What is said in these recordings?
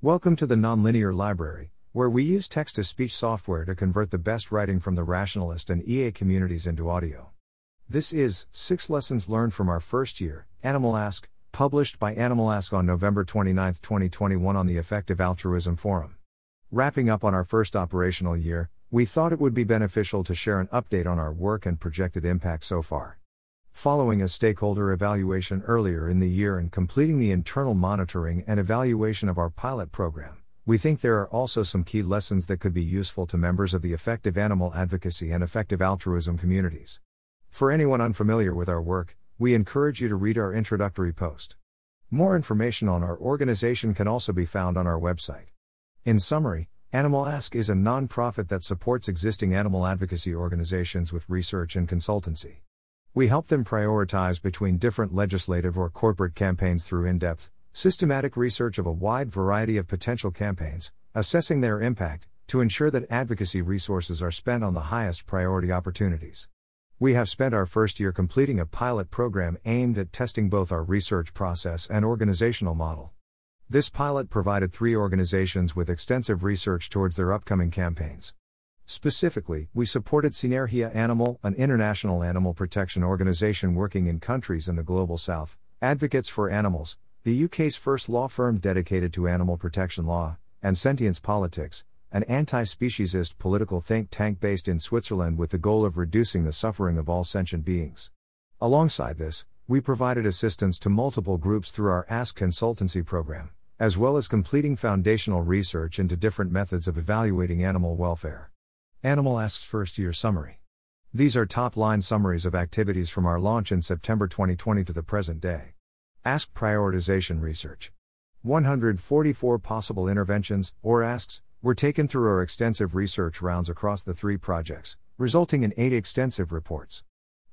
Welcome to the Nonlinear Library, where we use text to speech software to convert the best writing from the rationalist and EA communities into audio. This is Six Lessons Learned from Our First Year, Animal Ask, published by Animal Ask on November 29, 2021, on the Effective Altruism Forum. Wrapping up on our first operational year, we thought it would be beneficial to share an update on our work and projected impact so far. Following a stakeholder evaluation earlier in the year and completing the internal monitoring and evaluation of our pilot program, we think there are also some key lessons that could be useful to members of the effective animal advocacy and effective altruism communities. For anyone unfamiliar with our work, we encourage you to read our introductory post. More information on our organization can also be found on our website. In summary, Animal Ask is a non-profit that supports existing animal advocacy organizations with research and consultancy. We help them prioritize between different legislative or corporate campaigns through in depth, systematic research of a wide variety of potential campaigns, assessing their impact, to ensure that advocacy resources are spent on the highest priority opportunities. We have spent our first year completing a pilot program aimed at testing both our research process and organizational model. This pilot provided three organizations with extensive research towards their upcoming campaigns. Specifically, we supported Sinergia Animal, an international animal protection organization working in countries in the global south, Advocates for Animals, the UK's first law firm dedicated to animal protection law, and Sentience Politics, an anti speciesist political think tank based in Switzerland with the goal of reducing the suffering of all sentient beings. Alongside this, we provided assistance to multiple groups through our Ask consultancy program, as well as completing foundational research into different methods of evaluating animal welfare. Animal Ask's first year summary. These are top line summaries of activities from our launch in September 2020 to the present day. Ask Prioritization Research. 144 possible interventions, or asks, were taken through our extensive research rounds across the three projects, resulting in eight extensive reports.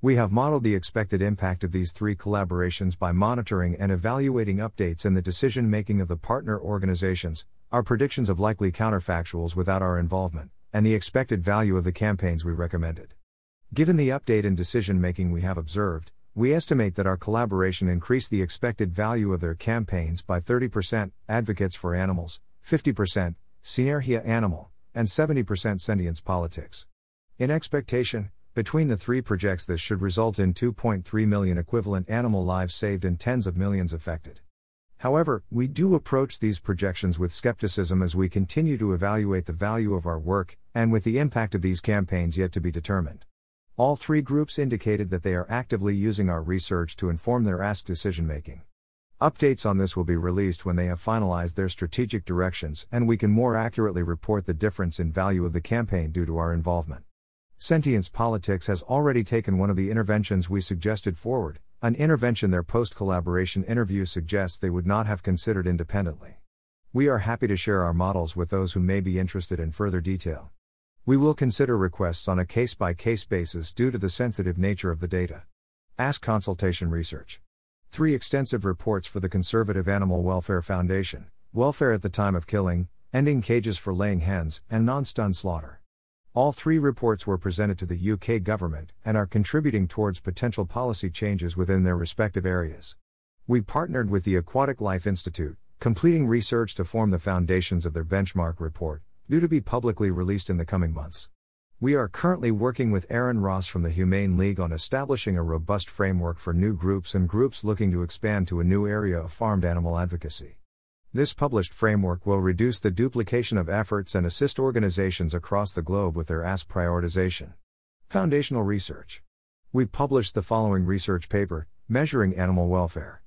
We have modeled the expected impact of these three collaborations by monitoring and evaluating updates in the decision making of the partner organizations, our predictions of likely counterfactuals without our involvement, and the expected value of the campaigns we recommended. Given the update in decision making we have observed, we estimate that our collaboration increased the expected value of their campaigns by 30% Advocates for Animals, 50% Sinergia Animal, and 70% Sentience Politics. In expectation, between the three projects, this should result in 2.3 million equivalent animal lives saved and tens of millions affected. However, we do approach these projections with skepticism as we continue to evaluate the value of our work, and with the impact of these campaigns yet to be determined. All three groups indicated that they are actively using our research to inform their Ask decision making. Updates on this will be released when they have finalized their strategic directions and we can more accurately report the difference in value of the campaign due to our involvement. Sentience Politics has already taken one of the interventions we suggested forward, an intervention their post collaboration interview suggests they would not have considered independently. We are happy to share our models with those who may be interested in further detail. We will consider requests on a case by case basis due to the sensitive nature of the data. Ask Consultation Research. Three extensive reports for the Conservative Animal Welfare Foundation Welfare at the Time of Killing, Ending Cages for Laying Hens, and Non Stun Slaughter. All three reports were presented to the UK government and are contributing towards potential policy changes within their respective areas. We partnered with the Aquatic Life Institute, completing research to form the foundations of their benchmark report, due to be publicly released in the coming months. We are currently working with Aaron Ross from the Humane League on establishing a robust framework for new groups and groups looking to expand to a new area of farmed animal advocacy. This published framework will reduce the duplication of efforts and assist organizations across the globe with their Ask prioritization. Foundational research. We published the following research paper, Measuring Animal Welfare.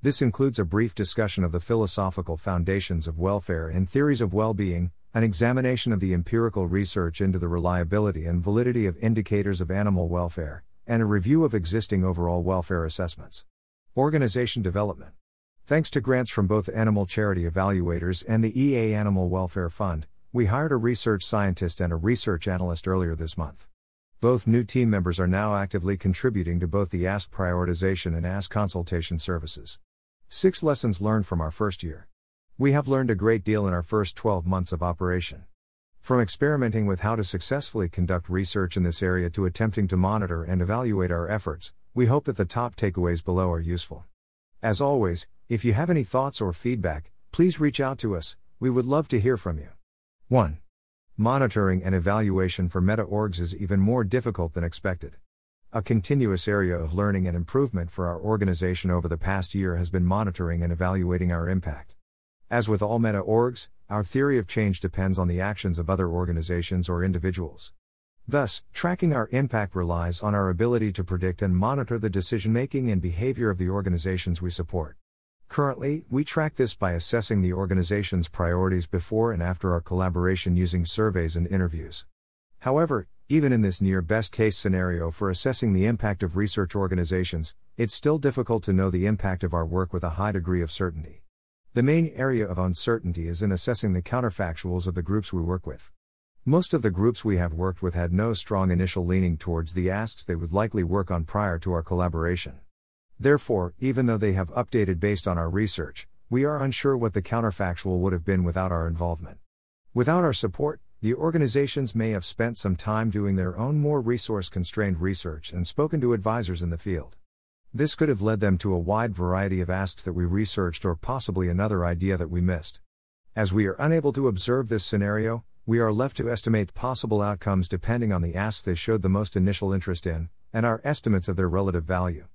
This includes a brief discussion of the philosophical foundations of welfare and theories of well being, an examination of the empirical research into the reliability and validity of indicators of animal welfare, and a review of existing overall welfare assessments. Organization development. Thanks to grants from both Animal Charity Evaluators and the EA Animal Welfare Fund, we hired a research scientist and a research analyst earlier this month. Both new team members are now actively contributing to both the Ask prioritization and Ask consultation services. Six lessons learned from our first year. We have learned a great deal in our first 12 months of operation. From experimenting with how to successfully conduct research in this area to attempting to monitor and evaluate our efforts, we hope that the top takeaways below are useful. As always, if you have any thoughts or feedback, please reach out to us. we would love to hear from you. 1. Monitoring and evaluation for meta orgs is even more difficult than expected. A continuous area of learning and improvement for our organization over the past year has been monitoring and evaluating our impact. As with all meta orgs, our theory of change depends on the actions of other organizations or individuals. Thus, tracking our impact relies on our ability to predict and monitor the decision making and behavior of the organizations we support. Currently, we track this by assessing the organization's priorities before and after our collaboration using surveys and interviews. However, even in this near best case scenario for assessing the impact of research organizations, it's still difficult to know the impact of our work with a high degree of certainty. The main area of uncertainty is in assessing the counterfactuals of the groups we work with. Most of the groups we have worked with had no strong initial leaning towards the asks they would likely work on prior to our collaboration. Therefore, even though they have updated based on our research, we are unsure what the counterfactual would have been without our involvement. Without our support, the organizations may have spent some time doing their own more resource constrained research and spoken to advisors in the field. This could have led them to a wide variety of asks that we researched or possibly another idea that we missed. As we are unable to observe this scenario, we are left to estimate possible outcomes depending on the ask they showed the most initial interest in, and our estimates of their relative value.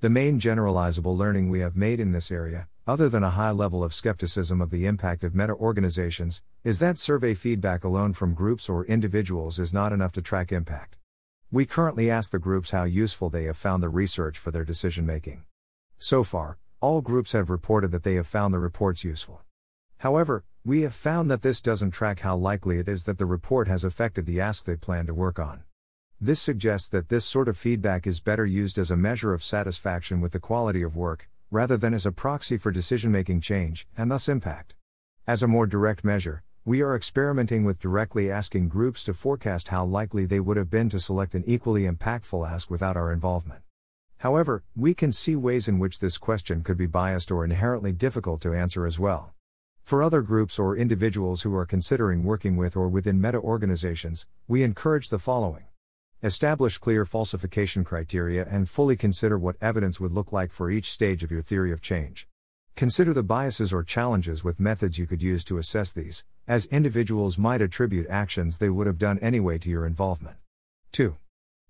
The main generalizable learning we have made in this area, other than a high level of skepticism of the impact of meta organizations, is that survey feedback alone from groups or individuals is not enough to track impact. We currently ask the groups how useful they have found the research for their decision making. So far, all groups have reported that they have found the reports useful. However, we have found that this doesn't track how likely it is that the report has affected the ask they plan to work on. This suggests that this sort of feedback is better used as a measure of satisfaction with the quality of work, rather than as a proxy for decision making change, and thus impact. As a more direct measure, we are experimenting with directly asking groups to forecast how likely they would have been to select an equally impactful ask without our involvement. However, we can see ways in which this question could be biased or inherently difficult to answer as well. For other groups or individuals who are considering working with or within meta organizations, we encourage the following. Establish clear falsification criteria and fully consider what evidence would look like for each stage of your theory of change. Consider the biases or challenges with methods you could use to assess these, as individuals might attribute actions they would have done anyway to your involvement. 2.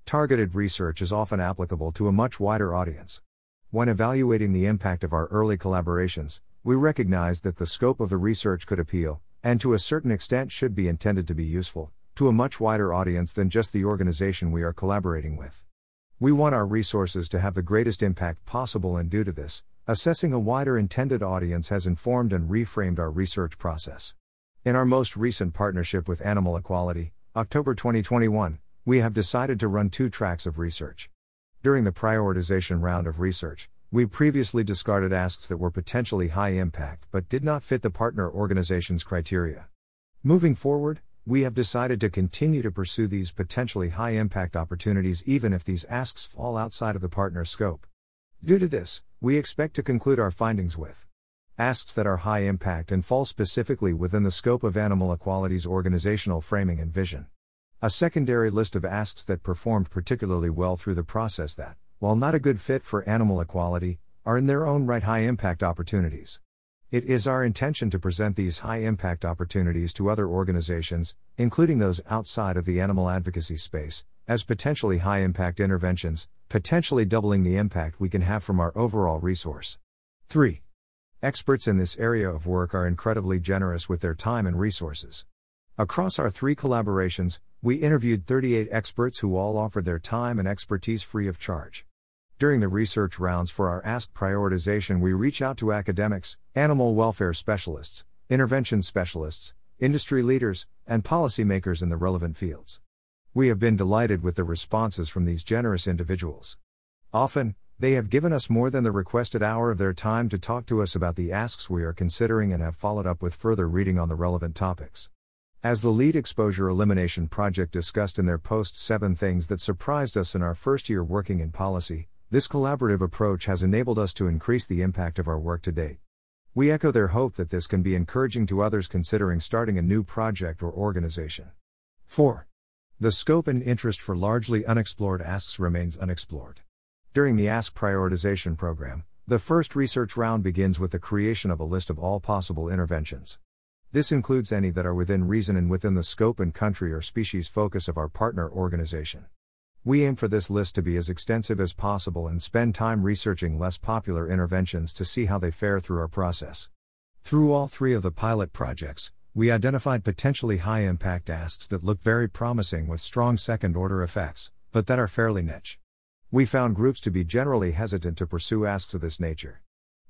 Targeted research is often applicable to a much wider audience. When evaluating the impact of our early collaborations, we recognize that the scope of the research could appeal, and to a certain extent should be intended to be useful, to a much wider audience than just the organization we are collaborating with. We want our resources to have the greatest impact possible, and due to this, assessing a wider intended audience has informed and reframed our research process. In our most recent partnership with Animal Equality, October 2021, we have decided to run two tracks of research. During the prioritization round of research, we previously discarded asks that were potentially high impact but did not fit the partner organization's criteria. Moving forward, we have decided to continue to pursue these potentially high impact opportunities even if these asks fall outside of the partner scope. Due to this, we expect to conclude our findings with asks that are high impact and fall specifically within the scope of Animal Equality's organizational framing and vision. A secondary list of asks that performed particularly well through the process that, while not a good fit for animal equality, are in their own right high impact opportunities. It is our intention to present these high impact opportunities to other organizations, including those outside of the animal advocacy space, as potentially high impact interventions, potentially doubling the impact we can have from our overall resource. 3. Experts in this area of work are incredibly generous with their time and resources. Across our three collaborations, we interviewed 38 experts who all offered their time and expertise free of charge. During the research rounds for our Ask prioritization, we reach out to academics, animal welfare specialists, intervention specialists, industry leaders, and policymakers in the relevant fields. We have been delighted with the responses from these generous individuals. Often, they have given us more than the requested hour of their time to talk to us about the asks we are considering and have followed up with further reading on the relevant topics. As the lead exposure elimination project discussed in their post 7 things that surprised us in our first year working in policy, this collaborative approach has enabled us to increase the impact of our work to date. We echo their hope that this can be encouraging to others considering starting a new project or organization. 4. The scope and interest for largely unexplored asks remains unexplored. During the Ask Prioritization Program, the first research round begins with the creation of a list of all possible interventions. This includes any that are within reason and within the scope and country or species focus of our partner organization. We aim for this list to be as extensive as possible and spend time researching less popular interventions to see how they fare through our process. Through all three of the pilot projects, we identified potentially high impact asks that look very promising with strong second order effects, but that are fairly niche. We found groups to be generally hesitant to pursue asks of this nature.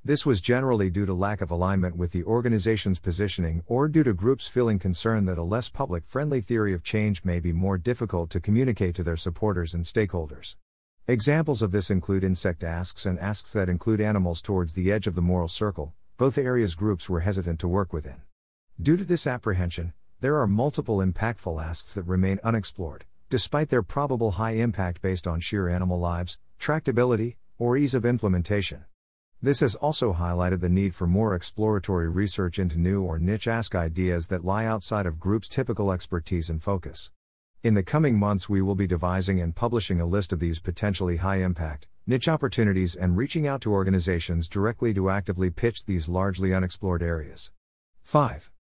This was generally due to lack of alignment with the organization's positioning or due to groups feeling concerned that a less public friendly theory of change may be more difficult to communicate to their supporters and stakeholders. Examples of this include insect asks and asks that include animals towards the edge of the moral circle, both areas groups were hesitant to work within. Due to this apprehension, there are multiple impactful asks that remain unexplored, despite their probable high impact based on sheer animal lives, tractability, or ease of implementation. This has also highlighted the need for more exploratory research into new or niche ask ideas that lie outside of groups' typical expertise and focus. In the coming months, we will be devising and publishing a list of these potentially high impact, niche opportunities and reaching out to organizations directly to actively pitch these largely unexplored areas. 5.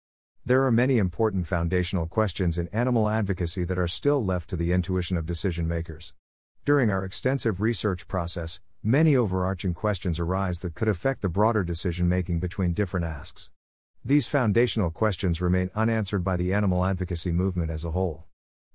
There are many important foundational questions in animal advocacy that are still left to the intuition of decision makers. During our extensive research process, many overarching questions arise that could affect the broader decision making between different asks. These foundational questions remain unanswered by the animal advocacy movement as a whole.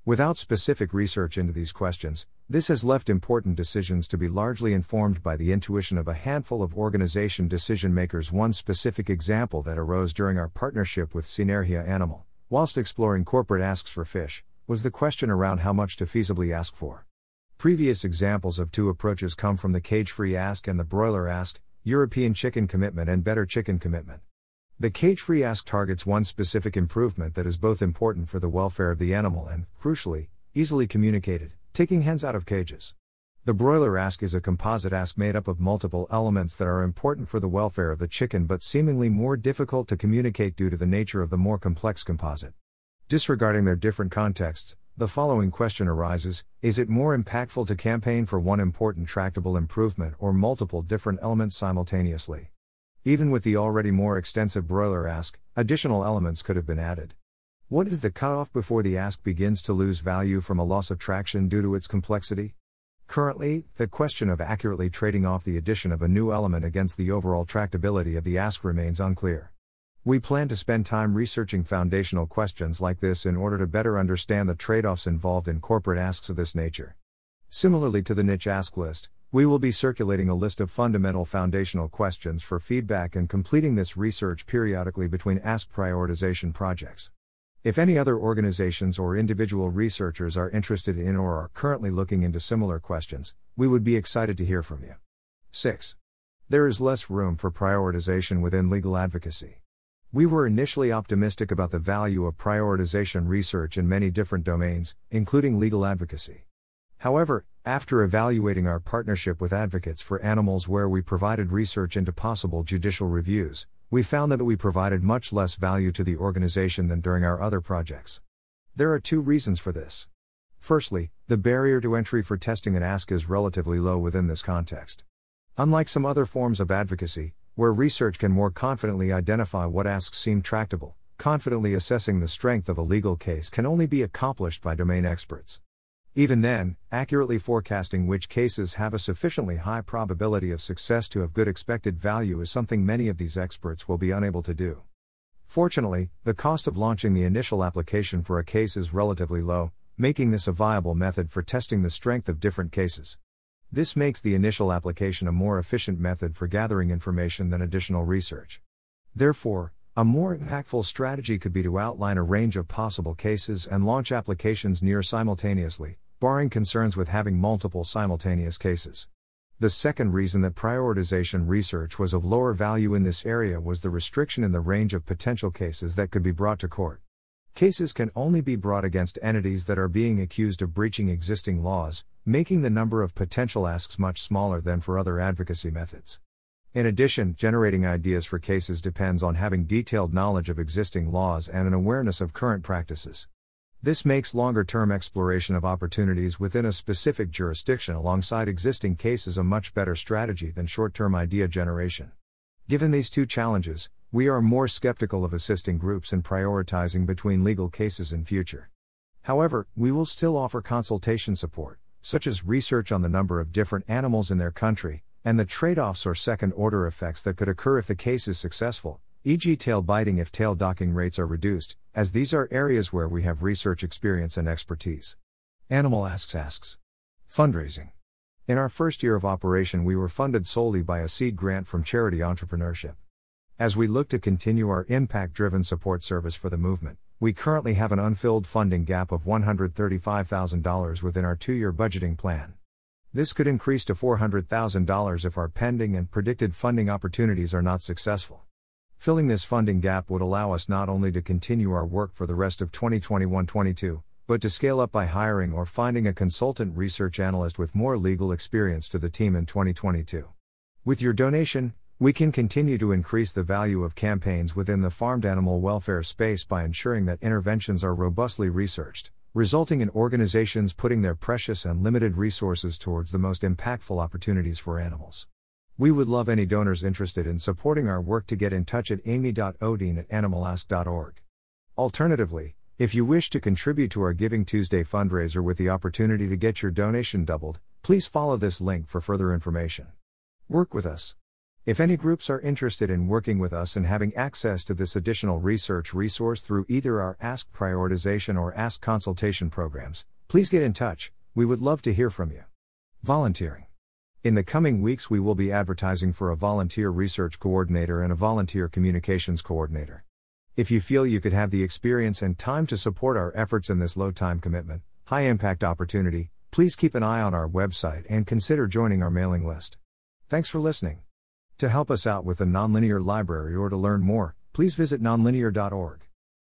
Without specific research into these questions, this has left important decisions to be largely informed by the intuition of a handful of organization decision makers. One specific example that arose during our partnership with Sinergia Animal, whilst exploring corporate asks for fish, was the question around how much to feasibly ask for. Previous examples of two approaches come from the cage free ask and the broiler ask, European chicken commitment and better chicken commitment. The cage free ask targets one specific improvement that is both important for the welfare of the animal and, crucially, easily communicated taking hens out of cages. The broiler ask is a composite ask made up of multiple elements that are important for the welfare of the chicken but seemingly more difficult to communicate due to the nature of the more complex composite. Disregarding their different contexts, the following question arises Is it more impactful to campaign for one important tractable improvement or multiple different elements simultaneously? Even with the already more extensive broiler ask, additional elements could have been added. What is the cutoff before the ask begins to lose value from a loss of traction due to its complexity? Currently, the question of accurately trading off the addition of a new element against the overall tractability of the ask remains unclear. We plan to spend time researching foundational questions like this in order to better understand the trade offs involved in corporate asks of this nature. Similarly to the niche ask list, we will be circulating a list of fundamental foundational questions for feedback and completing this research periodically between ask prioritization projects. If any other organizations or individual researchers are interested in or are currently looking into similar questions, we would be excited to hear from you. 6. There is less room for prioritization within legal advocacy. We were initially optimistic about the value of prioritization research in many different domains, including legal advocacy. However, after evaluating our partnership with Advocates for Animals, where we provided research into possible judicial reviews, we found that we provided much less value to the organization than during our other projects. There are two reasons for this. Firstly, the barrier to entry for testing an ask is relatively low within this context. Unlike some other forms of advocacy, where research can more confidently identify what asks seem tractable, confidently assessing the strength of a legal case can only be accomplished by domain experts. Even then, accurately forecasting which cases have a sufficiently high probability of success to have good expected value is something many of these experts will be unable to do. Fortunately, the cost of launching the initial application for a case is relatively low, making this a viable method for testing the strength of different cases. This makes the initial application a more efficient method for gathering information than additional research. Therefore, a more impactful strategy could be to outline a range of possible cases and launch applications near simultaneously, barring concerns with having multiple simultaneous cases. The second reason that prioritization research was of lower value in this area was the restriction in the range of potential cases that could be brought to court. Cases can only be brought against entities that are being accused of breaching existing laws, making the number of potential asks much smaller than for other advocacy methods. In addition, generating ideas for cases depends on having detailed knowledge of existing laws and an awareness of current practices. This makes longer term exploration of opportunities within a specific jurisdiction alongside existing cases a much better strategy than short term idea generation. Given these two challenges, we are more skeptical of assisting groups in prioritizing between legal cases in future. However, we will still offer consultation support, such as research on the number of different animals in their country, and the trade offs or second order effects that could occur if the case is successful, e.g., tail biting if tail docking rates are reduced, as these are areas where we have research experience and expertise. Animal Asks asks Fundraising. In our first year of operation, we were funded solely by a seed grant from Charity Entrepreneurship. As we look to continue our impact driven support service for the movement, we currently have an unfilled funding gap of $135,000 within our two year budgeting plan. This could increase to $400,000 if our pending and predicted funding opportunities are not successful. Filling this funding gap would allow us not only to continue our work for the rest of 2021 22, but to scale up by hiring or finding a consultant research analyst with more legal experience to the team in 2022. With your donation, we can continue to increase the value of campaigns within the farmed animal welfare space by ensuring that interventions are robustly researched, resulting in organizations putting their precious and limited resources towards the most impactful opportunities for animals. We would love any donors interested in supporting our work to get in touch at amy.odene at animalask.org. Alternatively, if you wish to contribute to our Giving Tuesday fundraiser with the opportunity to get your donation doubled, please follow this link for further information. Work with us. If any groups are interested in working with us and having access to this additional research resource through either our Ask Prioritization or Ask Consultation programs, please get in touch, we would love to hear from you. Volunteering. In the coming weeks, we will be advertising for a volunteer research coordinator and a volunteer communications coordinator. If you feel you could have the experience and time to support our efforts in this low time commitment, high impact opportunity, please keep an eye on our website and consider joining our mailing list. Thanks for listening. To help us out with the Nonlinear Library or to learn more, please visit nonlinear.org.